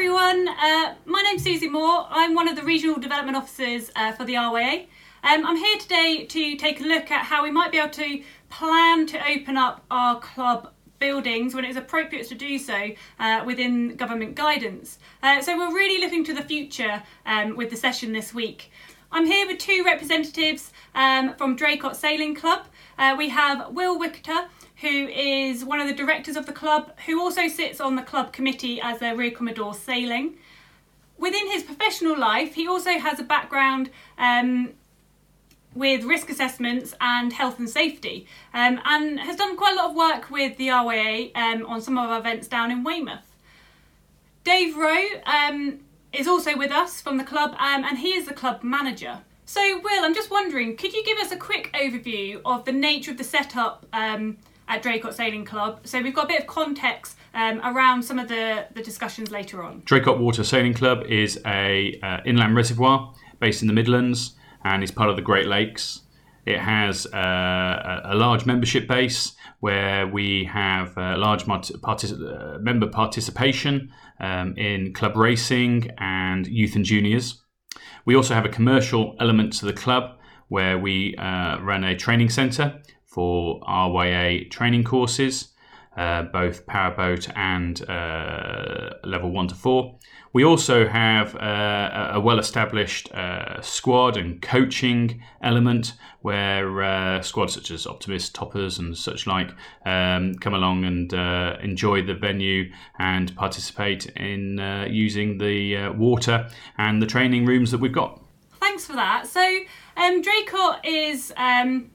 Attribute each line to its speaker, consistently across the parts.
Speaker 1: everyone. Uh, my name's Susie Moore. I'm one of the regional development officers uh, for the RYA. Um, I'm here today to take a look at how we might be able to plan to open up our club buildings when it is appropriate to do so uh, within government guidance. Uh, so we're really looking to the future um, with the session this week. I'm here with two representatives um, from Draycott Sailing Club. Uh, we have Will Wicketer, who is one of the directors of the club, who also sits on the club committee as their Rear Commodore Sailing. Within his professional life, he also has a background um, with risk assessments and health and safety, um, and has done quite a lot of work with the RYA um, on some of our events down in Weymouth. Dave Rowe um, is also with us from the club, um, and he is the club manager. So, Will, I'm just wondering, could you give us a quick overview of the nature of the setup um, at Draycott Sailing Club. So we've got a bit of context um, around some of the, the discussions later on.
Speaker 2: Draycott Water Sailing Club is a uh, inland reservoir based in the Midlands and is part of the Great Lakes. It has uh, a large membership base where we have uh, large partic- uh, member participation um, in club racing and youth and juniors. We also have a commercial element to the club where we uh, run a training centre for RYA training courses, uh, both powerboat and uh, level one to four. We also have uh, a well established uh, squad and coaching element where uh, squads such as Optimist, Toppers, and such like um, come along and uh, enjoy the venue and participate in using the water and the training rooms that we've got.
Speaker 1: Thanks for that. So, um, is. Um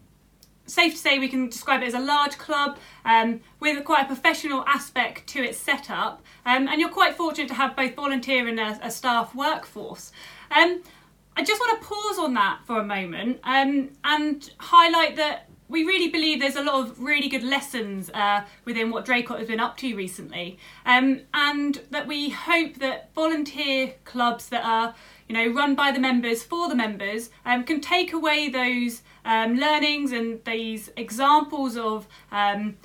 Speaker 1: safe to say we can describe it as a large club um, with quite a professional aspect to its setup. Um, and you're quite fortunate to have both volunteer and a, a staff workforce. Um, I just want to pause on that for a moment um, and highlight that we really believe there's a lot of really good lessons uh, within what Draycott has been up to recently, um, and that we hope that volunteer clubs that are, you know, run by the members for the members um, can take away those um, learnings and these examples of um,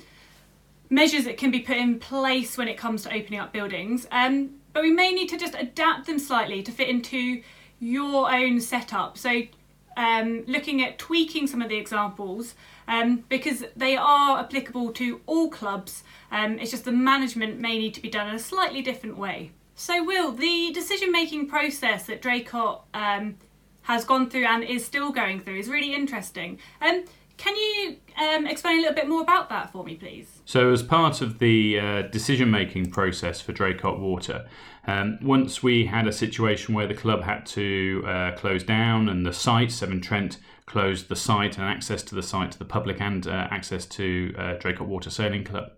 Speaker 1: measures that can be put in place when it comes to opening up buildings. Um, but we may need to just adapt them slightly to fit into your own setup. So, um, looking at tweaking some of the examples um, because they are applicable to all clubs. Um, it's just the management may need to be done in a slightly different way. So, Will, the decision making process that Draycott um, has gone through and is still going through is really interesting. Um, can you um, explain a little bit more about that for me, please?
Speaker 2: So, as part of the uh, decision making process for Draycott Water, um, once we had a situation where the club had to uh, close down and the site, Severn Trent, closed the site and access to the site to the public and uh, access to uh, Draycott Water Sailing Club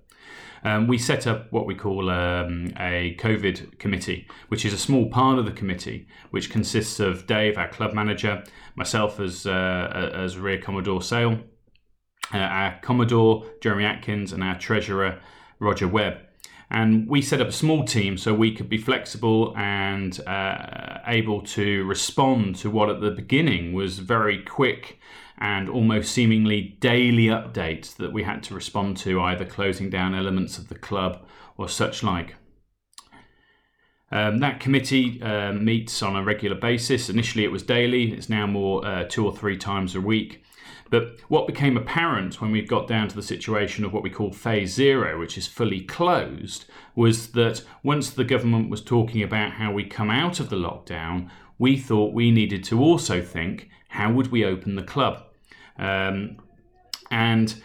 Speaker 2: um, we set up what we call um, a COVID committee, which is a small part of the committee, which consists of Dave, our club manager, myself as uh, as rear commodore Sale, uh, our commodore Jeremy Atkins, and our treasurer Roger Webb. And we set up a small team so we could be flexible and uh, able to respond to what at the beginning was very quick and almost seemingly daily updates that we had to respond to, either closing down elements of the club or such like. Um, that committee uh, meets on a regular basis. Initially, it was daily, it's now more uh, two or three times a week. But what became apparent when we got down to the situation of what we call phase zero, which is fully closed, was that once the government was talking about how we come out of the lockdown, we thought we needed to also think how would we open the club? Um, and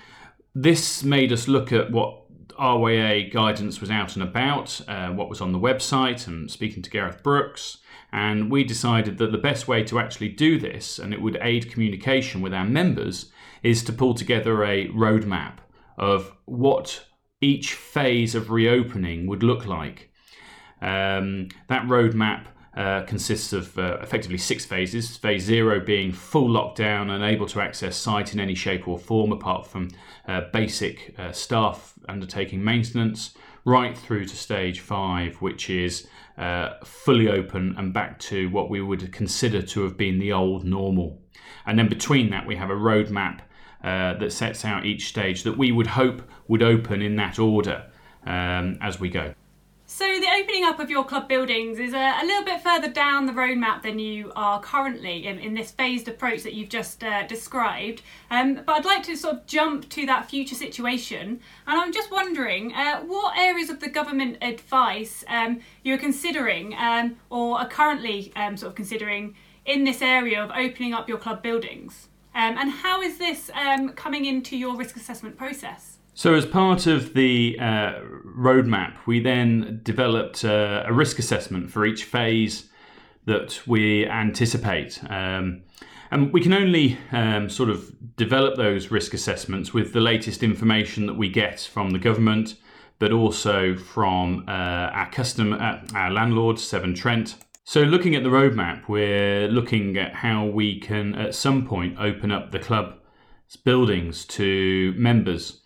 Speaker 2: this made us look at what RYA guidance was out and about, uh, what was on the website, and speaking to Gareth Brooks. And we decided that the best way to actually do this, and it would aid communication with our members, is to pull together a roadmap of what each phase of reopening would look like. Um, that roadmap uh, consists of uh, effectively six phases. Phase zero being full lockdown, and unable to access site in any shape or form apart from uh, basic uh, staff undertaking maintenance, right through to stage five, which is uh, fully open and back to what we would consider to have been the old normal. And then between that, we have a roadmap that sets out each stage that we would hope would open in that order um, as we go.
Speaker 1: Opening up of your club buildings is a, a, little bit further down the roadmap than you are currently in, in this phased approach that you've just uh, described. Um, but I'd like to sort of jump to that future situation, and I'm just wondering uh, what areas of the government advice um, you're considering um, or are currently um, sort of considering in this area of opening up your club buildings, um, and how is this um, coming into your risk assessment process?
Speaker 2: So, as part of the uh, roadmap, we then developed a risk assessment for each phase that we anticipate. Um, and we can only um, sort of develop those risk assessments with the latest information that we get from the government, but also from uh, our customer, uh, our landlord, Severn Trent. So, looking at the roadmap, we're looking at how we can at some point open up the club's buildings to members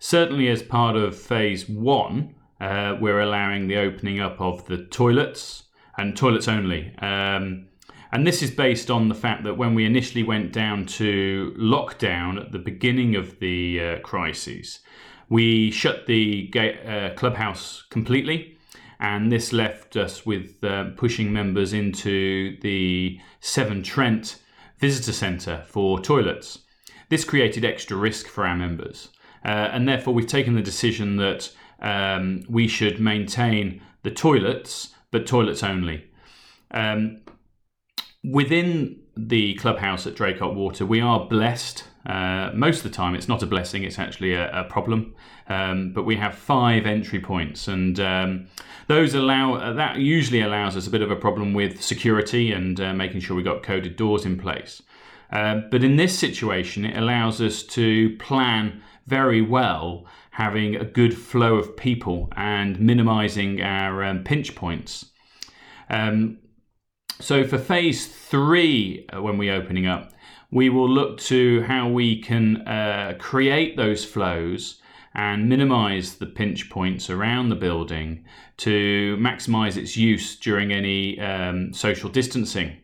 Speaker 2: certainly as part of phase one, uh, we're allowing the opening up of the toilets and toilets only. Um, and this is based on the fact that when we initially went down to lockdown at the beginning of the uh, crises, we shut the gate, uh, clubhouse completely. And this left us with uh, pushing members into the Severn Trent Visitor Centre for toilets. This created extra risk for our members. Uh, and therefore, we've taken the decision that um, we should maintain the toilets, but toilets only. Um, within the clubhouse at Draycott Water, we are blessed. Uh, most of the time, it's not a blessing; it's actually a, a problem. Um, but we have five entry points, and um, those allow uh, that usually allows us a bit of a problem with security and uh, making sure we got coded doors in place. Uh, but in this situation, it allows us to plan very well having a good flow of people and minimizing our um, pinch points. Um, so for phase three, uh, when we're opening up, we will look to how we can uh, create those flows and minimize the pinch points around the building to maximize its use during any um, social distancing.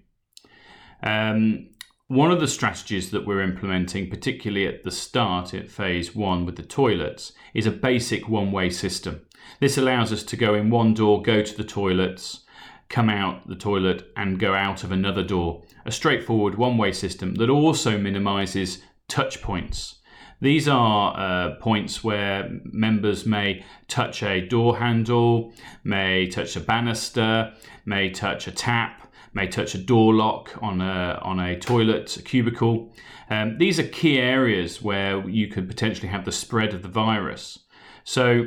Speaker 2: Um, one of the strategies that we're implementing, particularly at the start at phase one with the toilets, is a basic one way system. This allows us to go in one door, go to the toilets, come out the toilet, and go out of another door. A straightforward one way system that also minimizes touch points. These are uh, points where members may touch a door handle, may touch a banister, may touch a tap, may touch a door lock on a, on a toilet, a cubicle. Um, these are key areas where you could potentially have the spread of the virus. So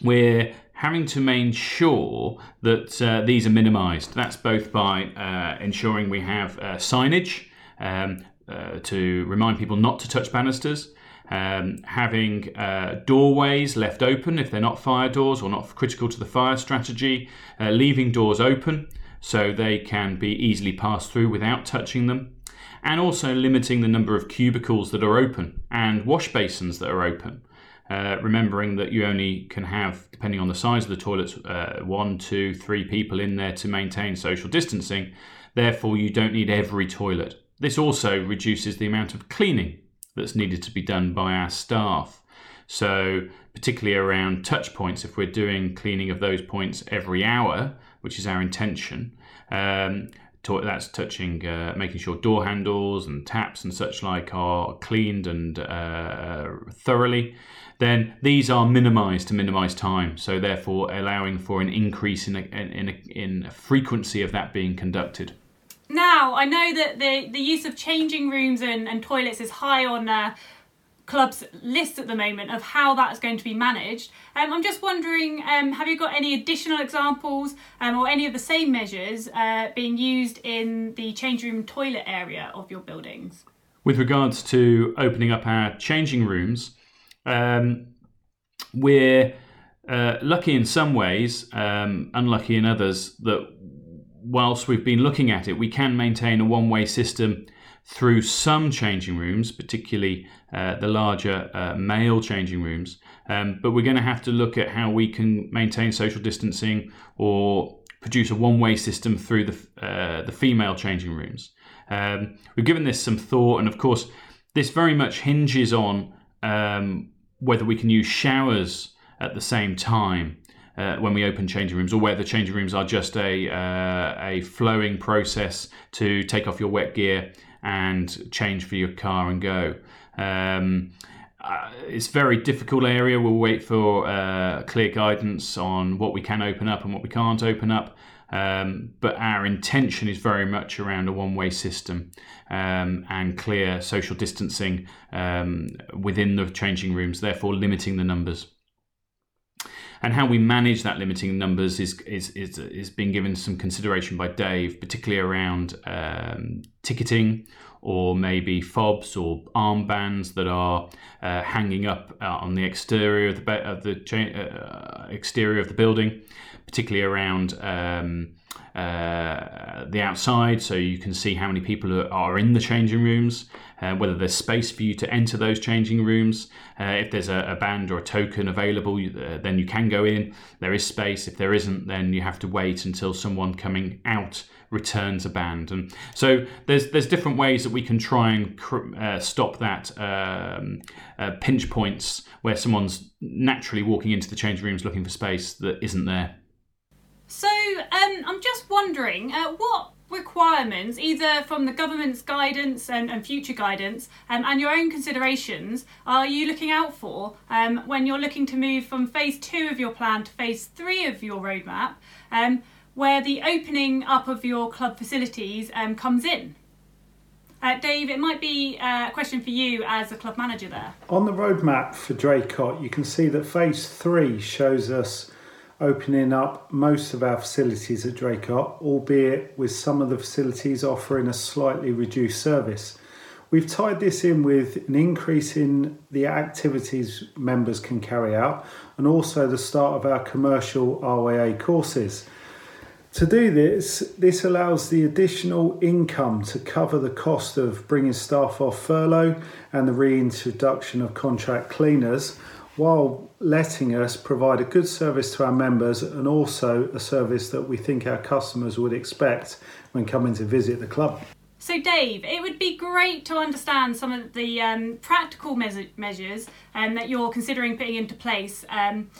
Speaker 2: we're having to make sure that uh, these are minimized. That's both by uh, ensuring we have uh, signage um, uh, to remind people not to touch banisters. Um, having uh, doorways left open if they're not fire doors or not critical to the fire strategy, uh, leaving doors open so they can be easily passed through without touching them, and also limiting the number of cubicles that are open and wash basins that are open. Uh, remembering that you only can have, depending on the size of the toilets, uh, one, two, three people in there to maintain social distancing. Therefore, you don't need every toilet. This also reduces the amount of cleaning that's needed to be done by our staff. So, particularly around touch points, if we're doing cleaning of those points every hour, which is our intention. Um, to, that's touching, uh, making sure door handles and taps and such like are cleaned and uh, thoroughly. Then these are minimised to minimise time, so therefore allowing for an increase in a, in a, in frequency of that being conducted.
Speaker 1: Now I know that the the use of changing rooms and, and toilets is high on uh, club's list at the moment of how that's going to be managed. Um, I'm just wondering, um, have you got any additional examples um, or any of the same measures uh, being used in the change room toilet area of your buildings?
Speaker 2: With regards to opening up our changing rooms, um, we're uh, lucky in some ways, um, unlucky in others, that whilst we've been looking at it, we can maintain a one way system through some changing rooms, particularly uh, the larger uh, male changing rooms. Um, but we're going to have to look at how we can maintain social distancing or produce a one-way system through the uh, the female changing rooms. Um, we've given this some thought, and of course, this very much hinges on um, whether we can use showers at the same time. uh, when we open changing rooms, or where the changing rooms are just a uh, a flowing process to take off your wet gear and change for your car and go. Um, uh, it's a very difficult area. We'll wait for uh, clear guidance on what we can open up and what we can't open up. Um, but our intention is very much around a one way system um, and clear social distancing um, within the changing rooms, therefore limiting the numbers. And how we manage that limiting numbers is, is, is, is being given some consideration by Dave, particularly around um, ticketing or maybe fobs or armbands that are uh, hanging up uh, on the exterior of the, of the cha- uh, exterior of the building particularly around um, uh, the outside, so you can see how many people are in the changing rooms, uh, whether there's space for you to enter those changing rooms. Uh, if there's a, a, band or a token available, uh, then you can go in. There is space. If there isn't, then you have to wait until someone coming out returns a band. And so there's there's different ways that we can try and cr- uh, stop that um, uh, pinch points where someone's naturally walking into the changing rooms looking for space that isn't there.
Speaker 1: So um, I'm just wondering uh, what requirements, either from the government's guidance and, and future guidance um, and your own considerations, are you looking out for um, when you're looking to move from phase two of your plan to phase three of your roadmap, um, where the opening up of your club facilities um, comes in? Uh, Dave, it might be uh, a question for you as a club manager there.
Speaker 3: On the roadmap for Draycott, you can see that phase three shows us opening up most of our facilities at Draycott, albeit with some of the facilities offering a slightly reduced service. We've tied this in with an increase in the activities members can carry out and also the start of our commercial RYA courses. To do this, this allows the additional income to cover the cost of bringing staff off furlough and the reintroduction of contract cleaners while letting us provide a good service to our members and also a service that we think our customers would expect when coming to visit the club.
Speaker 1: So, Dave, it would be great to understand some of the um, practical me- measures um, that you're considering putting into place um,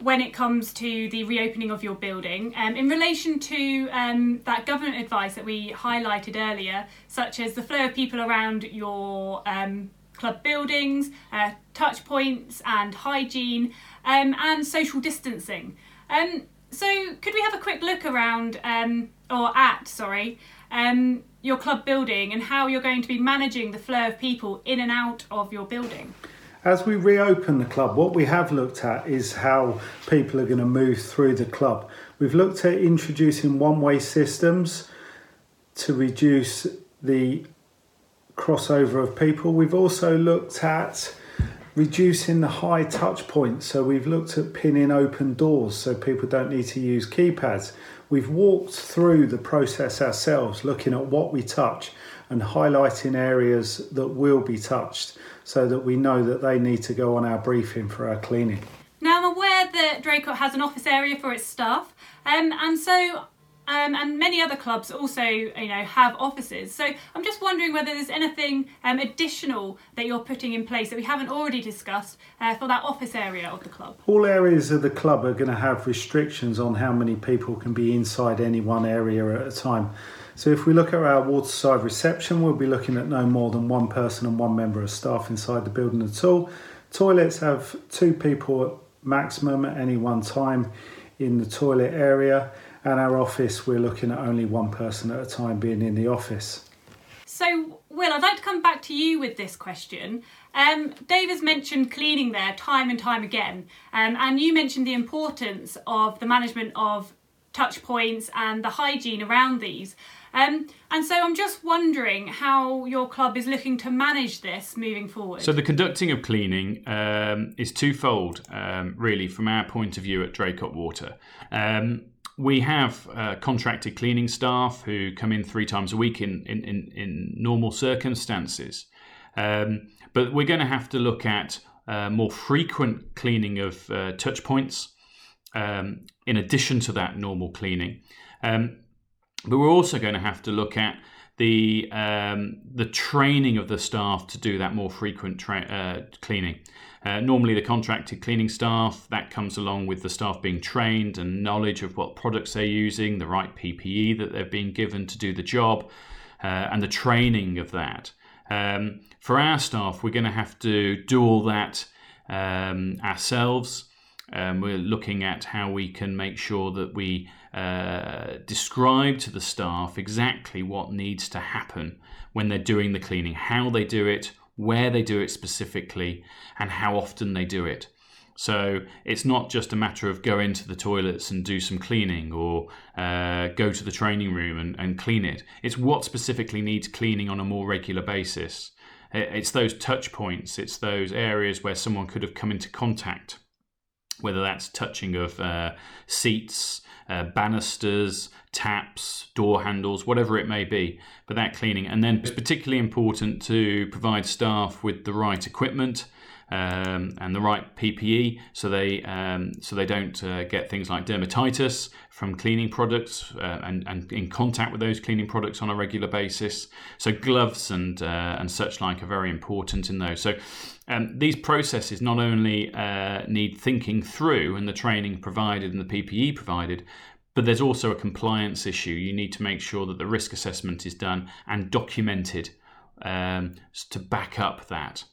Speaker 1: when it comes to the reopening of your building. Um, in relation to um, that government advice that we highlighted earlier, such as the flow of people around your um, club buildings, uh, touch points and hygiene, um, and social distancing. Um, so, could we have a quick look around, um, or at, sorry, um, your club building and how you're going to be managing the flow of people in and out of your building?
Speaker 3: As we reopen the club, what we have looked at is how people are going to move through the club. We've looked at introducing one way systems to reduce the crossover of people. We've also looked at reducing the high touch points. So we've looked at pinning open doors so people don't need to use keypads. We've walked through the process ourselves, looking at what we touch and highlighting areas that will be touched so that we know that they need to go on our briefing for our cleaning.
Speaker 1: Now, I'm aware that Draycott has an office area for its staff, um, and so um, and many other clubs also, you know, have offices. So I'm just wondering whether there's anything um, additional that you're putting in place that we haven't already discussed uh, for that office area of the club.
Speaker 3: All areas of the club are going to have restrictions on how many people can be inside any one area at a time. So if we look at our waterside reception, we'll be looking at no more than one person and one member of staff inside the building at all. Toilets have two people maximum at any one time in the toilet area and our office we're looking at only one person at a time being in the office.
Speaker 1: So, Will, I'd like to come back to you with this question. Um, Dave has mentioned cleaning there time and time again, um, and you mentioned the importance of the management of touch points and the hygiene around these. Um, and so I'm just wondering how your club is looking to manage this moving forward.
Speaker 2: So the conducting of cleaning um, is twofold, um, really, from our point of view at Draycott Water. We have uh, contracted cleaning staff who come in three times a week in, in, in, in normal circumstances. Um, but we're going to have to look at uh, more frequent cleaning of uh, touch points um, in addition to that normal cleaning. Um, but we're also going to have to look at the um, the training of the staff to do that more frequent tra- uh, cleaning. Uh, normally, the contracted cleaning staff that comes along with the staff being trained and knowledge of what products they're using, the right PPE that they're being given to do the job, uh, and the training of that. Um, for our staff, we're going to have to do all that um, ourselves. Um, we're looking at how we can make sure that we uh, describe to the staff exactly what needs to happen when they're doing the cleaning, how they do it, where they do it specifically, and how often they do it. So it's not just a matter of go into the toilets and do some cleaning or uh, go to the training room and, and clean it. It's what specifically needs cleaning on a more regular basis. It's those touch points, it's those areas where someone could have come into contact, whether that's touching of uh, seats, uh, banisters, taps, door handles, whatever it may be, but that cleaning. And then it's particularly important to provide staff with the right equipment um, and the right PPE, so they um, so they don't uh, get things like dermatitis from cleaning products uh, and, and in contact with those cleaning products on a regular basis. So gloves and uh, and such like are very important in those. So um, these processes not only uh, need thinking through and the training provided and the PPE provided, but there's also a compliance issue. You need to make sure that the risk assessment is done and documented um, to back up that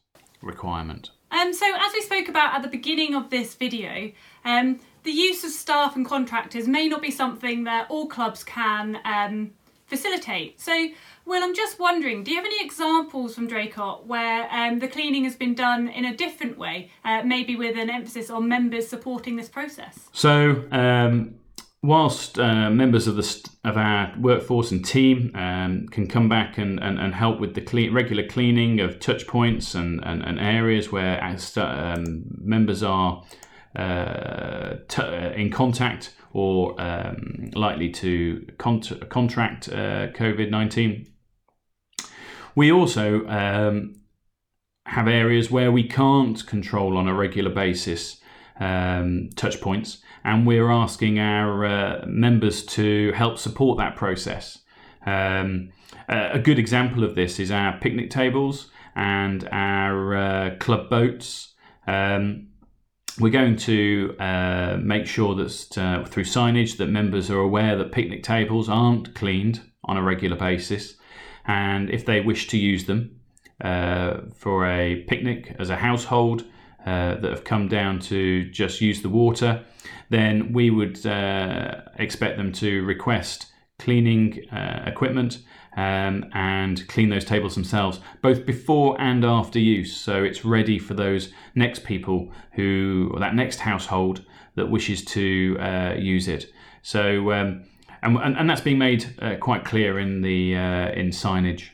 Speaker 2: requirement.
Speaker 1: Um, so, as we spoke about at the beginning of this video, um, the use of staff and contractors may not be something that all clubs can um, facilitate. So, Will, I'm just wondering, do you have any examples from Draycott where um, the cleaning has been done in a different way, uh, maybe with an emphasis on members supporting this process?
Speaker 2: So, um, whilst uh, members of the st- of our workforce and team um, can come back and, and, and help with the clean, regular cleaning of touch points and, and, and areas where um, members are uh, t- uh, in contact or um, likely to con- contract uh, COVID 19. We also um, have areas where we can't control on a regular basis um, touch points and we're asking our uh, members to help support that process. Um, a good example of this is our picnic tables and our uh, club boats. Um, we're going to uh, make sure that uh, through signage that members are aware that picnic tables aren't cleaned on a regular basis, and if they wish to use them uh, for a picnic as a household uh, that have come down to just use the water, then we would uh, expect them to request cleaning uh, equipment um, and clean those tables themselves, both before and after use. So it's ready for those next people who, or that next household that wishes to uh, use it. So, um, and, and, that's being made uh, quite clear in the uh, in signage.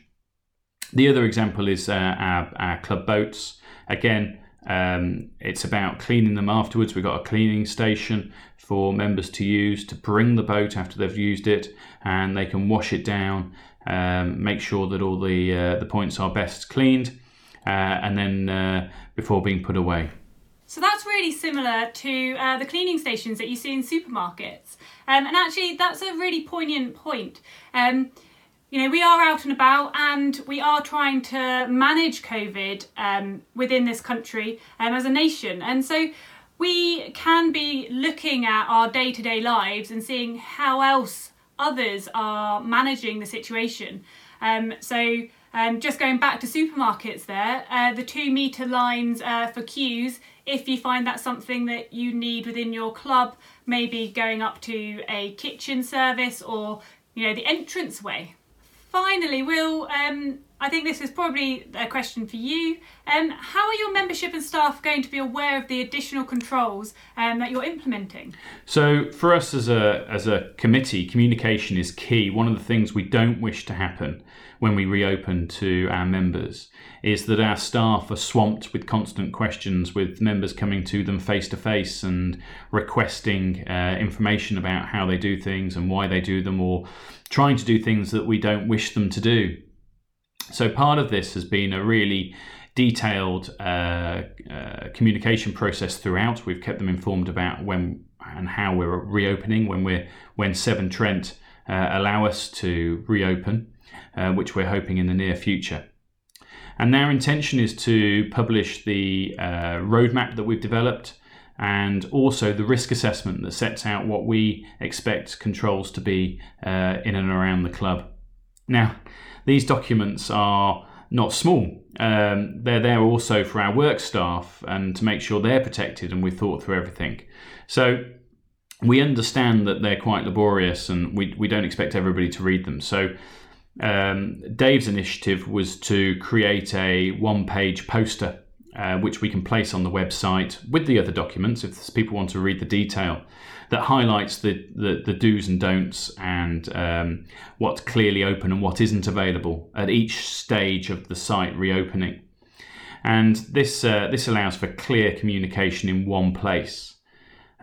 Speaker 2: The other example is uh, our, our club boats. Again, um, it's about cleaning them afterwards. We've got a cleaning station for members to use to bring the boat after they've used it, and they can wash it down, um, make sure that all the uh, the points are best cleaned, uh, and then uh, before being put away.
Speaker 1: So that's really similar to uh, the cleaning stations that you see in supermarkets, um, and actually that's a really poignant point. Um, you know, we are out and about and we are trying to manage COVID um, within this country um, as a nation. And so we can be looking at our day to day lives and seeing how else others are managing the situation. Um, so, um, just going back to supermarkets there, uh, the two metre lines uh, for queues, if you find that's something that you need within your club, maybe going up to a kitchen service or you know the entrance way finally, we'll um, I think this is probably a question for you. Um, how are your membership and staff going to be aware of the additional controls um, that you're implementing?
Speaker 2: So, for us as a as a committee, communication is key. One of the things we don't wish to happen when we reopen to our members is that our staff are swamped with constant questions, with members coming to them face to face and requesting uh, information about how they do things and why they do them, or trying to do things that we don't wish them to do. So part of this has been a really detailed uh, uh, communication process throughout. We've kept them informed about when and how we're reopening when we're when Severn Trent uh, allow us to reopen. uh, which we're hoping in the near future. And our intention is to publish the uh, roadmap that we've developed and also the risk assessment that sets out what we expect controls to be uh, in and around the club. Now, these documents are not small. Um, they're there also for our work staff and to make sure they're protected and we've thought through everything. So we understand that they're quite laborious and we, we don't expect everybody to read them. So um, Dave's initiative was to create a one page poster uh, which we can place on the website with the other documents if people want to read the detail that highlights the, the, the do's and don'ts and um, what's clearly open and what isn't available at each stage of the site reopening. And this, uh, this allows for clear communication in one place.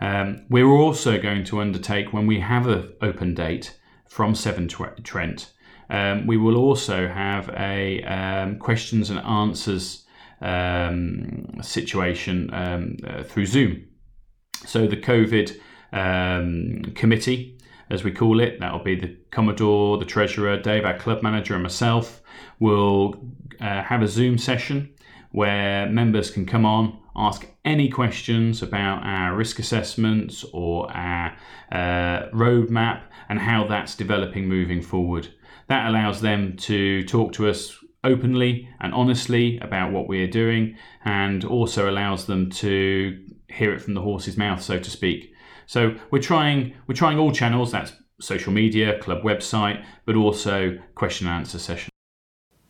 Speaker 2: Um, we're also going to undertake, when we have an open date from Severn Trent, um, we will also have a um, questions and answers um, situation um, uh, through Zoom. So the COVID um, committee, as we call it, that'll be the Commodore, the Treasurer, Dave, our club manager, and myself, will uh, have a Zoom session where members can come on, ask any questions about our risk assessments or our uh, roadmap and how that's developing moving forward. That allows them to talk to us openly and honestly about what we are doing and also allows them to hear it from the horse's mouth so to speak. So we're trying we're trying all channels that's social media club website but also question and answer session.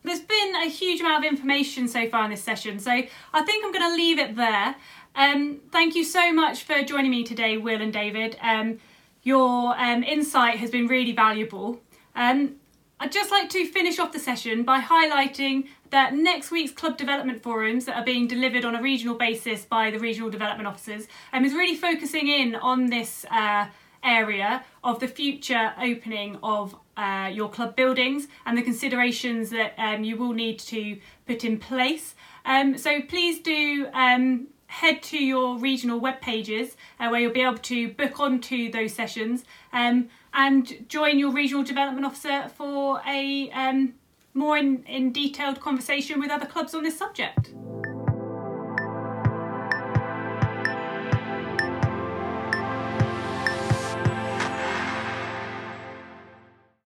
Speaker 1: There's been a huge amount of information so far in this session so i think i'm going to leave it there. Um, thank you so much for joining me today will and david. Um, your um, insight has been really valuable. Um, I'd just like to finish off the session by highlighting that next week's club development forums that are being delivered on a regional basis by the regional development officers um, is really focusing in on this uh, area of the future opening of uh, your club buildings and the considerations that um, you will need to put in place. Um, so please do um, head to your regional web pages uh, where you'll be able to book onto those sessions. Um, and join your regional development officer for a um, more in, in detailed conversation with other clubs on this subject.